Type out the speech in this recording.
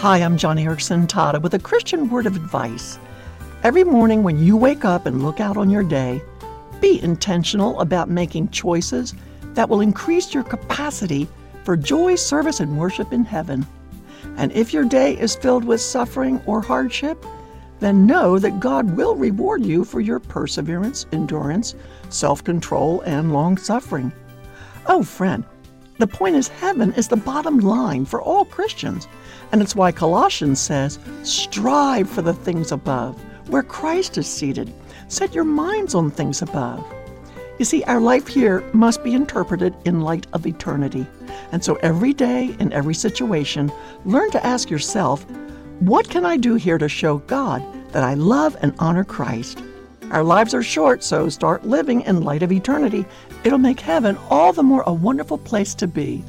Hi, I'm Joni Eareckson Tada with a Christian word of advice. Every morning when you wake up and look out on your day, be intentional about making choices that will increase your capacity for joy, service, and worship in heaven. And if your day is filled with suffering or hardship, then know that God will reward you for your perseverance, endurance, self control, and long suffering. Oh, friend, the point is, heaven is the bottom line for all Christians. And it's why Colossians says, strive for the things above, where Christ is seated. Set your minds on things above. You see, our life here must be interpreted in light of eternity. And so every day, in every situation, learn to ask yourself, what can I do here to show God that I love and honor Christ? Our lives are short, so start living in light of eternity. It'll make heaven all the more a wonderful place to be.